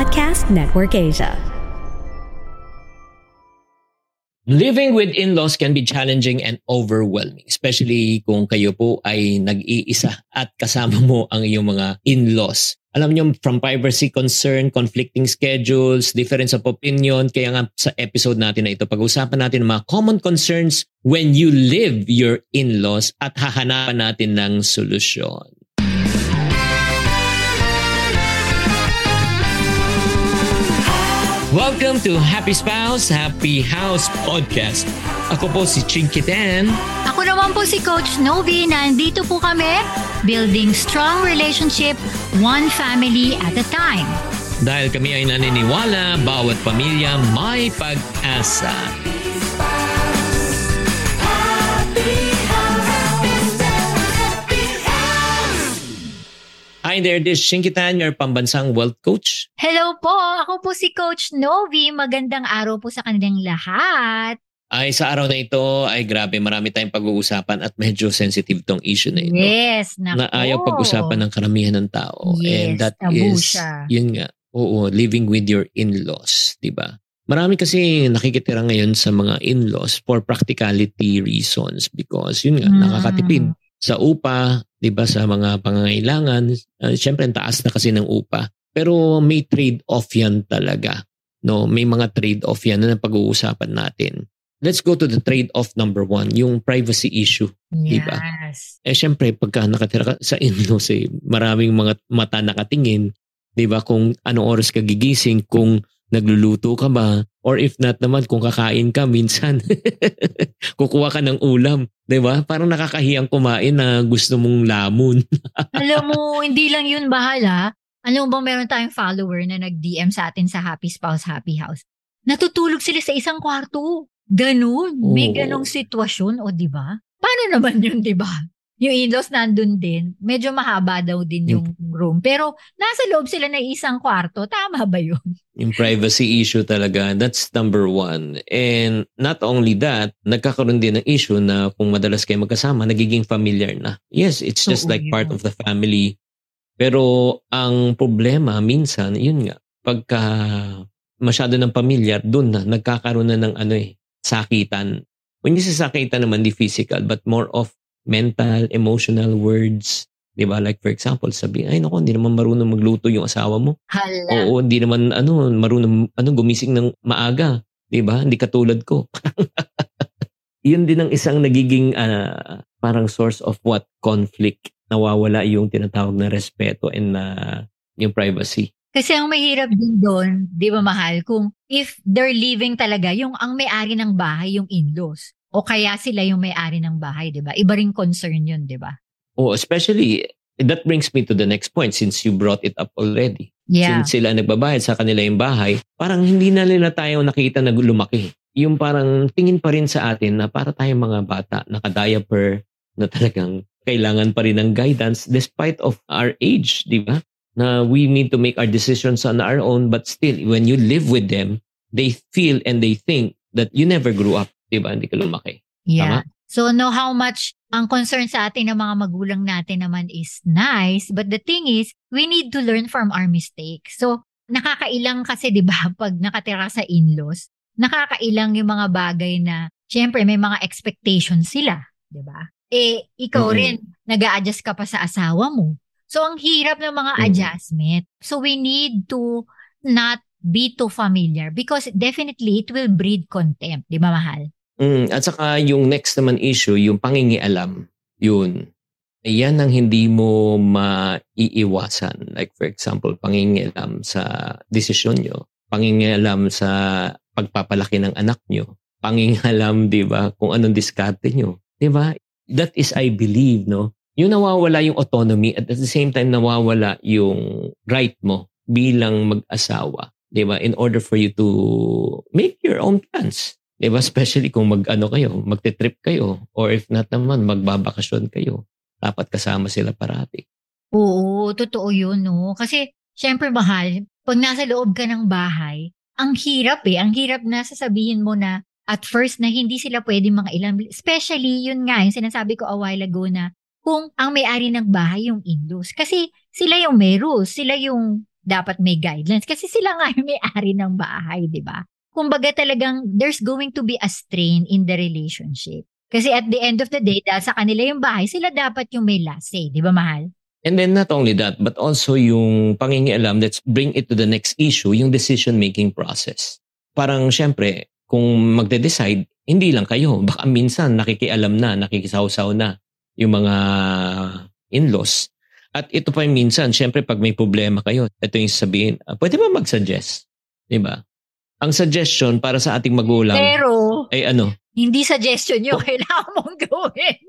Podcast Network Asia. Living with in-laws can be challenging and overwhelming, especially kung kayo po ay nag-iisa at kasama mo ang iyong mga in-laws. Alam niyo, from privacy concern, conflicting schedules, difference of opinion, kaya nga sa episode natin na ito, pag-usapan natin ang mga common concerns when you live your in-laws at hahanapan natin ng solusyon. Welcome to Happy Spouse, Happy House Podcast. Ako po si Chinkitan. Ako naman po si Coach Novi. Nandito po kami, building strong relationship, one family at a time. Dahil kami ay naniniwala, bawat pamilya may pag-asa. Hi there, this is Shinkitan, your pambansang wealth coach. Hello po, ako po si Coach Novi. Magandang araw po sa kanilang lahat. Ay, sa araw na ito, ay grabe, marami tayong pag-uusapan at medyo sensitive tong issue na ito. Yes, nako. na ayaw pag-usapan ng karamihan ng tao. Yes, And that tabu is, siya. yun nga, oo, living with your in-laws, di ba? Marami kasi nakikitira ngayon sa mga in-laws for practicality reasons because yun nga, Mm. nakakatipid sa upa, di ba, sa mga pangangailangan. Uh, Siyempre, ang taas na kasi ng upa. Pero may trade-off yan talaga. No, may mga trade-off yan na pag-uusapan natin. Let's go to the trade-off number one, yung privacy issue. Yes. Eh syempre, pagka nakatira ka sa in-laws, eh, maraming mga mata nakatingin. Di ba? Kung anong oras ka gigising, kung nagluluto ka ba, or if not naman, kung kakain ka, minsan, kukuha ka ng ulam. Di ba? Parang nakakahiyang kumain na gusto mong lamon. Alam mo, hindi lang yun bahala. Alam mo ba meron tayong follower na nag-DM sa atin sa Happy Spouse, Happy House. Natutulog sila sa isang kwarto. Ganun. May ganong sitwasyon, o di ba? Paano naman yun, di ba? Yung in-laws nandun din. Medyo mahaba daw din yung room. Pero nasa loob sila ng isang kwarto. Tama ba yun? yung privacy issue talaga, that's number one. And not only that, nagkakaroon din ng issue na kung madalas kayo magkasama, nagiging familiar na. Yes, it's just Oo, like yun. part of the family. Pero ang problema, minsan, yun nga, pagka masyado ng pamilyar, dun na, nagkakaroon na ng ano eh, sakitan. When you say sakitan naman, di physical, but more of mental, emotional words. Di ba? Like for example, sabi, ay naku, hindi naman marunong magluto yung asawa mo. Hala. Oo, hindi naman ano, marunong ano gumising ng maaga, 'di ba? Hindi katulad ko. 'Yun din ang isang nagiging ah, parang source of what conflict. Nawawala yung tinatawag na respeto and na yung privacy. Kasi ang mahirap din doon, di ba mahal, kung if they're living talaga, yung ang may-ari ng bahay, yung in-laws. O kaya sila yung may-ari ng bahay, di ba? Iba rin concern yun, di ba? Oh, especially that brings me to the next point since you brought it up already. Yeah. Since sila nagbabayad sa kanila yung bahay, parang hindi na nila tayo nakita na lumaki. Yung parang tingin pa rin sa atin na para tayong mga bata, naka-diaper, na talagang kailangan pa rin ng guidance despite of our age, di ba? Na we need to make our decisions on our own but still, when you live with them, they feel and they think that you never grew up, di ba? Hindi ka lumaki. Yeah. So know how much ang concern sa atin ng mga magulang natin naman is nice, but the thing is, we need to learn from our mistakes. So, nakakailang kasi 'di ba pag nakatira sa in-laws, nakakailang yung mga bagay na syempre may mga expectations sila, 'di ba? Eh ikaw Mhm. rin nag-a-adjust ka pa sa asawa mo. So ang hirap ng mga Mhm. adjustment. So we need to not be too familiar because definitely it will breed contempt, 'di ba mahal? Mm, at saka yung next naman issue, yung pangingialam. Yun. Yan ang hindi mo maiiwasan. Like for example, pangingialam sa desisyon nyo. Pangingialam sa pagpapalaki ng anak nyo. Pangingialam, di ba, kung anong diskarte nyo. Di ba? That is, I believe, no? Yung nawawala yung autonomy at at the same time nawawala yung right mo bilang mag-asawa. Di ba? In order for you to make your own plans. Di ba? Especially kung mag-ano kayo, magte-trip kayo. Or if not naman, magbabakasyon kayo. Dapat kasama sila parati. Oo, totoo yun, no? Kasi, syempre, mahal, pag nasa loob ka ng bahay, ang hirap eh. Ang hirap na sasabihin mo na at first na hindi sila pwede mga ilang, especially yun nga, yung sinasabi ko a while ago na kung ang may-ari ng bahay yung in-laws. Kasi sila yung may rules, sila yung dapat may guidelines. Kasi sila nga yung may-ari ng bahay, di ba? Kumbaga talagang there's going to be a strain in the relationship. Kasi at the end of the day, dahil sa kanila yung bahay, sila dapat yung may last say. Di ba, mahal? And then not only that, but also yung pangingialam, let's bring it to the next issue, yung decision-making process. Parang syempre, kung magde-decide, hindi lang kayo. Baka minsan nakikialam na, nakikisawsaw na yung mga in-laws. At ito pa yung minsan, syempre pag may problema kayo, ito yung sabihin, uh, pwede ba mag-suggest? Di ba? Ang suggestion para sa ating magulang Pero, ay ano, hindi suggestion yun, kailangan mong gawin.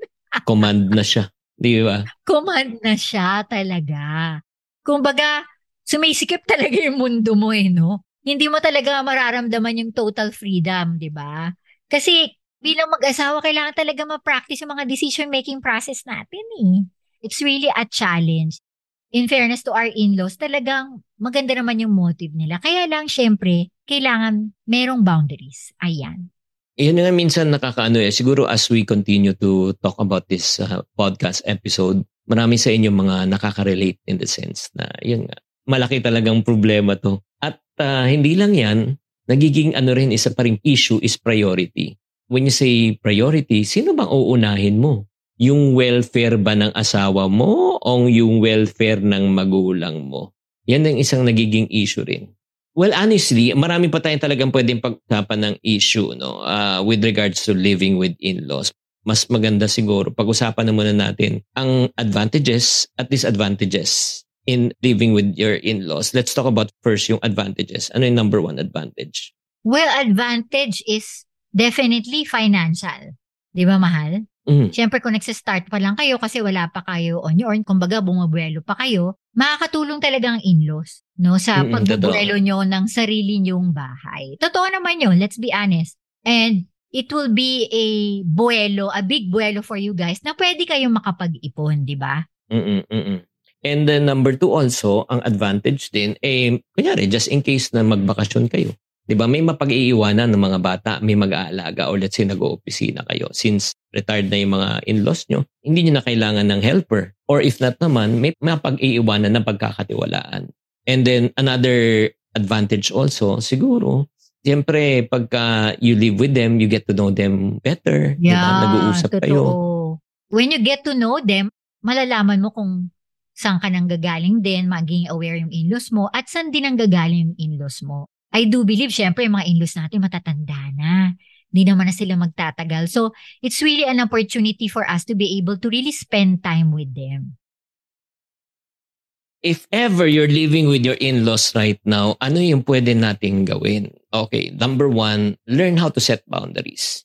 command na siya. Di ba? Command na siya talaga. Kumbaga, sumisikip talaga yung mundo mo eh, no? Hindi mo talaga mararamdaman yung total freedom, di ba? Kasi bilang mag-asawa, kailangan talaga ma-practice yung mga decision-making process natin eh. It's really a challenge. In fairness to our in-laws, talagang maganda naman yung motive nila. Kaya lang, syempre, kailangan merong boundaries. Ayan. Yun nga minsan nakakaano eh. Siguro as we continue to talk about this uh, podcast episode, marami sa inyo mga nakaka-relate in the sense na yun nga, malaki talagang problema to. At uh, hindi lang yan, nagiging ano rin isa pa rin issue is priority. When you say priority, sino bang uunahin mo? Yung welfare ba ng asawa mo o yung welfare ng magulang mo? Yan ang isang nagiging issue rin. Well, honestly, marami pa tayong talagang pwedeng pagkapan ng issue no, uh, with regards to living with in-laws. Mas maganda siguro pag-usapan na muna natin ang advantages at disadvantages in living with your in-laws. Let's talk about first yung advantages. Ano yung number one advantage? Well, advantage is definitely financial. Di ba, mahal? Mm. Siyempre, kung nagsistart pa lang kayo kasi wala pa kayo on your own, kumbaga bumubuelo pa kayo, makakatulong talaga ang in-laws no, sa Mm-mm, pagbubuelo nyo ng sarili nyong bahay. Totoo naman yun, let's be honest. And it will be a buelo, a big buelo for you guys na pwede kayong makapag-ipon, di ba? Mm-mm, mm-mm. And then number two also, ang advantage din, eh, kunyari, just in case na magbakasyon kayo. Di ba? May mapag-iiwanan ng mga bata, may mag-aalaga or let's say nag-oopisina kayo. Since retired na yung mga in-laws nyo, hindi nyo na kailangan ng helper. Or if not naman, may mapag-iiwanan ng pagkakatiwalaan. And then another advantage also, siguro, Siyempre, pagka you live with them, you get to know them better. di ba? Nag-uusap totoo. kayo. When you get to know them, malalaman mo kung saan ka nang gagaling din, maging aware yung in-laws mo, at saan din ang gagaling yung in-laws mo. I do believe, syempre, yung mga in-laws natin matatanda na. Hindi naman na sila magtatagal. So, it's really an opportunity for us to be able to really spend time with them. If ever you're living with your in-laws right now, ano yung pwede nating gawin? Okay, number one, learn how to set boundaries.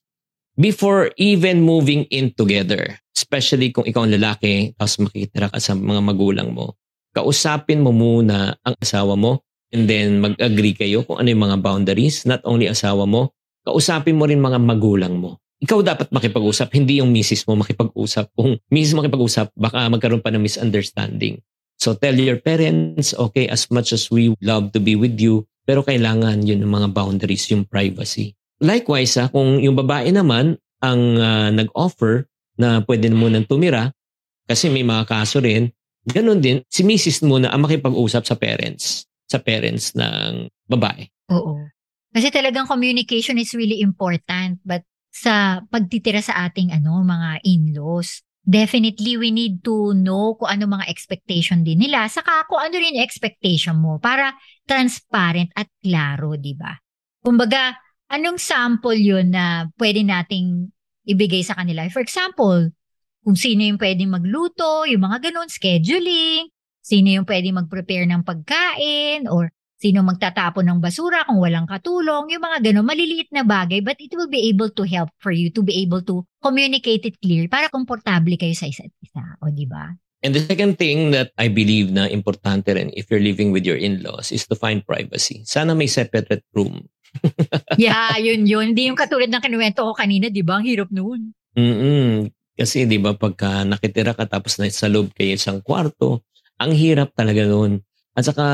Before even moving in together, especially kung ikaw ang lalaki, tapos makikitira ka sa mga magulang mo, kausapin mo muna ang asawa mo and then mag-agree kayo kung ano yung mga boundaries, not only asawa mo, kausapin mo rin mga magulang mo. Ikaw dapat makipag-usap, hindi yung misis mo makipag-usap. Kung misis mo makipag-usap, baka magkaroon pa ng misunderstanding. So tell your parents, okay, as much as we love to be with you, pero kailangan yun yung mga boundaries, yung privacy. Likewise, ha, kung yung babae naman ang uh, nag-offer na pwede mo nang tumira, kasi may mga kaso rin, ganun din, si misis muna ang makipag-usap sa parents, sa parents ng babae. Oo. Kasi talagang communication is really important. But sa pagtitira sa ating ano mga in-laws, definitely we need to know kung ano mga expectation din nila. Saka kung ano rin expectation mo para transparent at klaro, di ba? Kumbaga, anong sample yun na pwede nating ibigay sa kanila? For example, kung sino yung pwedeng magluto, yung mga ganun, scheduling, sino yung pwedeng mag-prepare ng pagkain, or sino magtatapon ng basura kung walang katulong, yung mga ganun, maliliit na bagay, but it will be able to help for you to be able to communicate it clear para komportable kayo sa isa't isa. O, di ba? And the second thing that I believe na importante rin if you're living with your in-laws is to find privacy. Sana may separate room. yeah, yun yun. Hindi yung katulad ng kinuwento ko kanina, di ba? Ang hirap noon. Mm Kasi di ba pagka nakitira ka tapos na sa loob kayo isang kwarto, ang hirap talaga noon. At saka,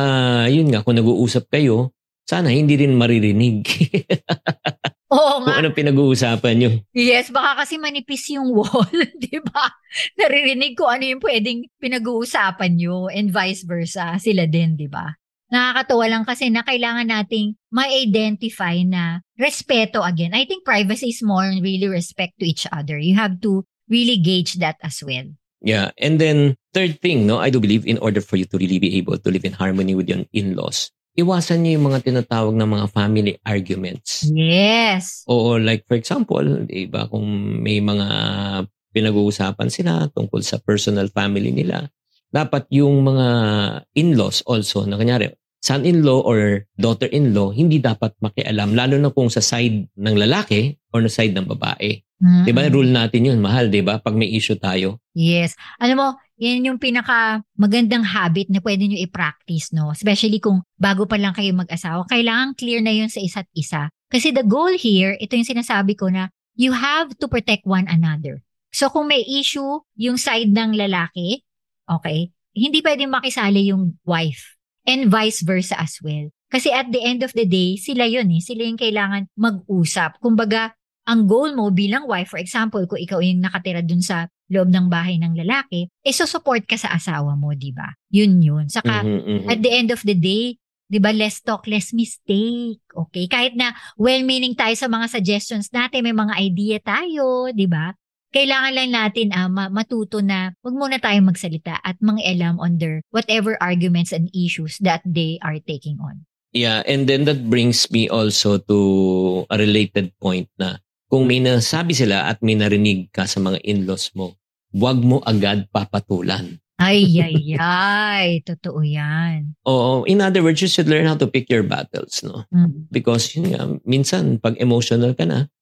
yun nga, kung nag-uusap kayo, sana hindi rin maririnig. Oo kung nga. anong pinag-uusapan nyo. Yes, baka kasi manipis yung wall, di ba? Naririnig ko ano yung pwedeng pinag-uusapan nyo and vice versa, sila din, di ba? nakakatawa lang kasi na kailangan nating ma-identify na respeto again. I think privacy is more really respect to each other. You have to really gauge that as well. Yeah. And then third thing, no, I do believe in order for you to really be able to live in harmony with your in-laws, iwasan niyo yung mga tinatawag na mga family arguments. Yes. Oo, like for example, di ba, kung may mga pinag-uusapan sila tungkol sa personal family nila, dapat yung mga in-laws also, na kanyari, son-in-law or daughter-in-law, hindi dapat makialam, lalo na kung sa side ng lalaki or na side ng babae. Mm. 'Di ba? Rule natin 'yun, mahal, 'di ba? Pag may issue tayo. Yes. Alam mo, yan yung pinaka magandang habit na pwede nyo i-practice, no? Especially kung bago pa lang kayo mag-asawa. Kailangan clear na yun sa isa't isa. Kasi the goal here, ito yung sinasabi ko na you have to protect one another. So kung may issue yung side ng lalaki, okay, hindi pwedeng makisali yung wife. And vice versa as well. Kasi at the end of the day, sila yun eh. Sila yung kailangan mag-usap. Kumbaga, ang goal mo bilang wife, for example, kung ikaw yung nakatira dun sa loob ng bahay ng lalaki, eh support ka sa asawa mo, di ba? Yun yun. Saka, Mhm, mhm. at the end of the day, di ba, less talk, less mistake. Okay? Kahit na well-meaning tayo sa mga suggestions natin, may mga idea tayo, di ba? Kailangan lang natin ah, ma- matuto na wag muna tayong magsalita at mangialam on their whatever arguments and issues that they are taking on. Yeah, and then that brings me also to a related point na kung may nasabi sila at may narinig ka sa mga in-laws mo, huwag mo agad papatulan. Ay, ay, ay. Totoo yan. Oo, in other words, you should learn how to pick your battles, no? Mm. Because yun nga, minsan pag emotional ka na,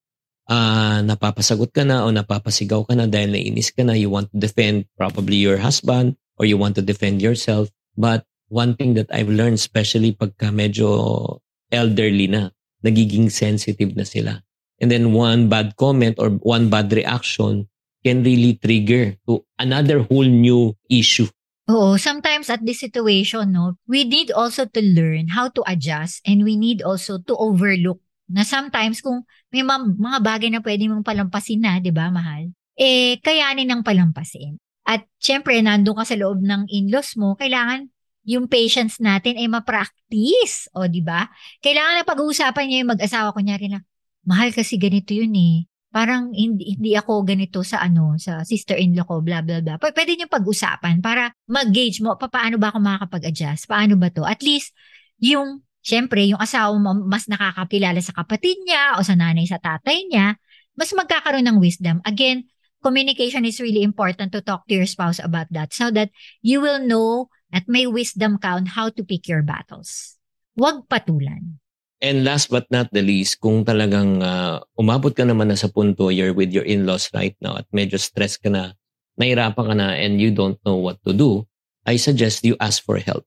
ah napapasagot ka na o napapasigaw ka na dahil nainis ka na, you want to defend probably your husband or you want to defend yourself. But one thing that I've learned, especially pagka medyo elderly na, nagiging sensitive na sila. And then one bad comment or one bad reaction can really trigger to another whole new issue. Oo, sometimes at this situation, no, we need also to learn how to adjust and we need also to overlook na sometimes kung may mga, bagay na pwede mong palampasin na, di ba, mahal? Eh, kayanin ng palampasin. At syempre, nandun ka sa loob ng in-laws mo, kailangan yung patience natin ay ma-practice. O, di ba? Kailangan na pag-uusapan niya yung mag-asawa, kunyari na, mahal kasi ganito yun eh. Parang hindi, hindi ako ganito sa ano, sa sister-in-law ko, blah, blah, blah. P- pwede niyo pag-usapan para mag-gauge mo, pa, paano ba ako makakapag-adjust? Paano ba to? At least, yung, syempre, yung asawa mo mas nakakakilala sa kapatid niya o sa nanay sa tatay niya, mas magkakaroon ng wisdom. Again, communication is really important to talk to your spouse about that so that you will know at may wisdom ka on how to pick your battles. Huwag patulan. And last but not the least, kung talagang ah, umabot ka naman na sa punto you're with your in-laws right now at medyo stress ka na, nahirapan ka na and you don't know what to do, I suggest you ask for help.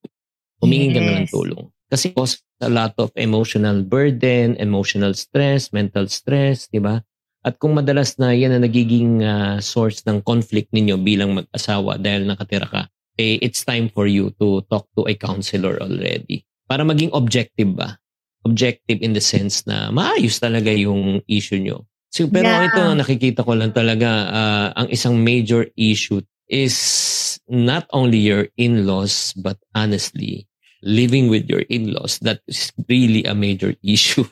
Humingi ka na ng Yes. tulong. Kasi cause a lot of emotional burden, emotional stress, mental stress, di ba? At kung madalas na yan na nagiging ah, source ng conflict ninyo bilang mag-asawa dahil nakatira ka, eh, it's time for you to talk to a counselor already. Para maging objective ba? objective in the sense na maayos talaga yung issue nyo. So, pero Yeah. ito, nakikita ko lang talaga, ah, ang isang major issue is not only your in-laws, but honestly, living with your in-laws, that is really a major issue.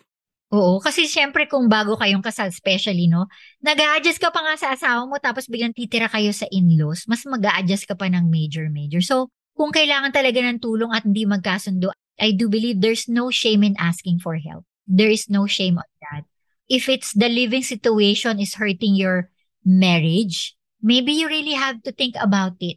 Oo, kasi syempre kung bago kayong kasal, especially, no, nag adjust ka pa nga sa asawa mo tapos biglang titira kayo sa in-laws, mas mag adjust ka pa ng major-major. So, kung kailangan talaga ng tulong at hindi magkasundo, I do believe there's no shame in asking for help. There is no shame on that. If it's the living situation is hurting your marriage, maybe you really have to think about it.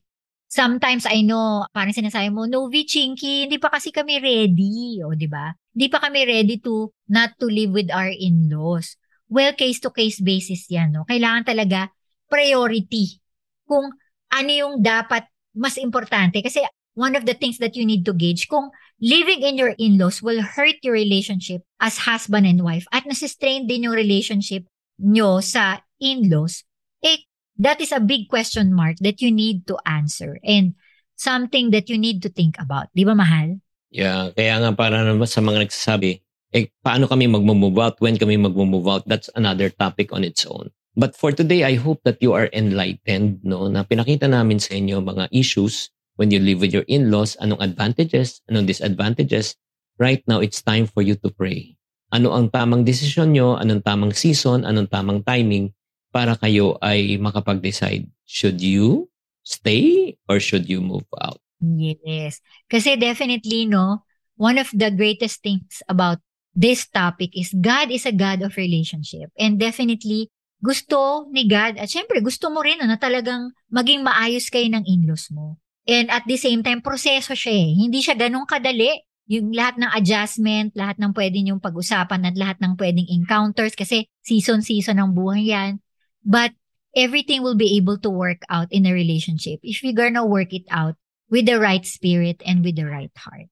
Sometimes I know, parang sinasabi mo, no, V, Chinky, hindi pa kasi kami ready. O, di ba? Hindi pa kami ready to not to live with our in-laws. Well, case-to-case basis yan, no? Kailangan talaga priority. Kung ano yung dapat mas importante. Kasi one of the things that you need to gauge, kung living in your in-laws will hurt your relationship as husband and wife at nasistrain din yung relationship nyo sa in-laws, eh, that is a big question mark that you need to answer and something that you need to think about. Di ba, mahal? Yeah, kaya nga para naman sa mga nagsasabi, eh, paano kami mag-move out? When kami mag-move out? That's another topic on its own. But for today, I hope that you are enlightened, no? Na pinakita namin sa inyo mga issues when you live with your in-laws, anong advantages, anong disadvantages. Right now, it's time for you to pray. Ano ang tamang desisyon nyo, anong tamang season, anong tamang timing para kayo ay makapag-decide. Should you stay or should you move out? Yes. Kasi definitely, no, one of the greatest things about this topic is God is a God of relationship. And definitely, gusto ni God, at syempre gusto mo rin na talagang maging maayos kayo ng in-laws mo. And at the same time, proseso siya eh. Hindi siya ganun kadali. Yung lahat ng adjustment, lahat ng pwede niyong pag-usapan at lahat ng pwedeng encounters kasi season-season ng buhay yan. But everything will be able to work out in a relationship if we're gonna work it out with the right spirit and with the right heart.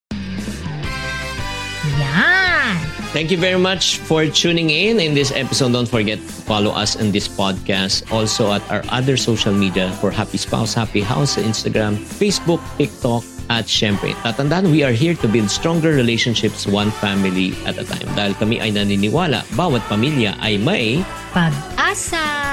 Yan! Thank you very much for tuning in in this episode. Don't forget to follow us in this podcast. Also at our other social media for Happy Spouse, Happy House, Instagram, Facebook, TikTok, at syempre, tatandaan, we are here to build stronger relationships one family at a time. Dahil kami ay naniniwala, bawat pamilya ay may Pag-asa!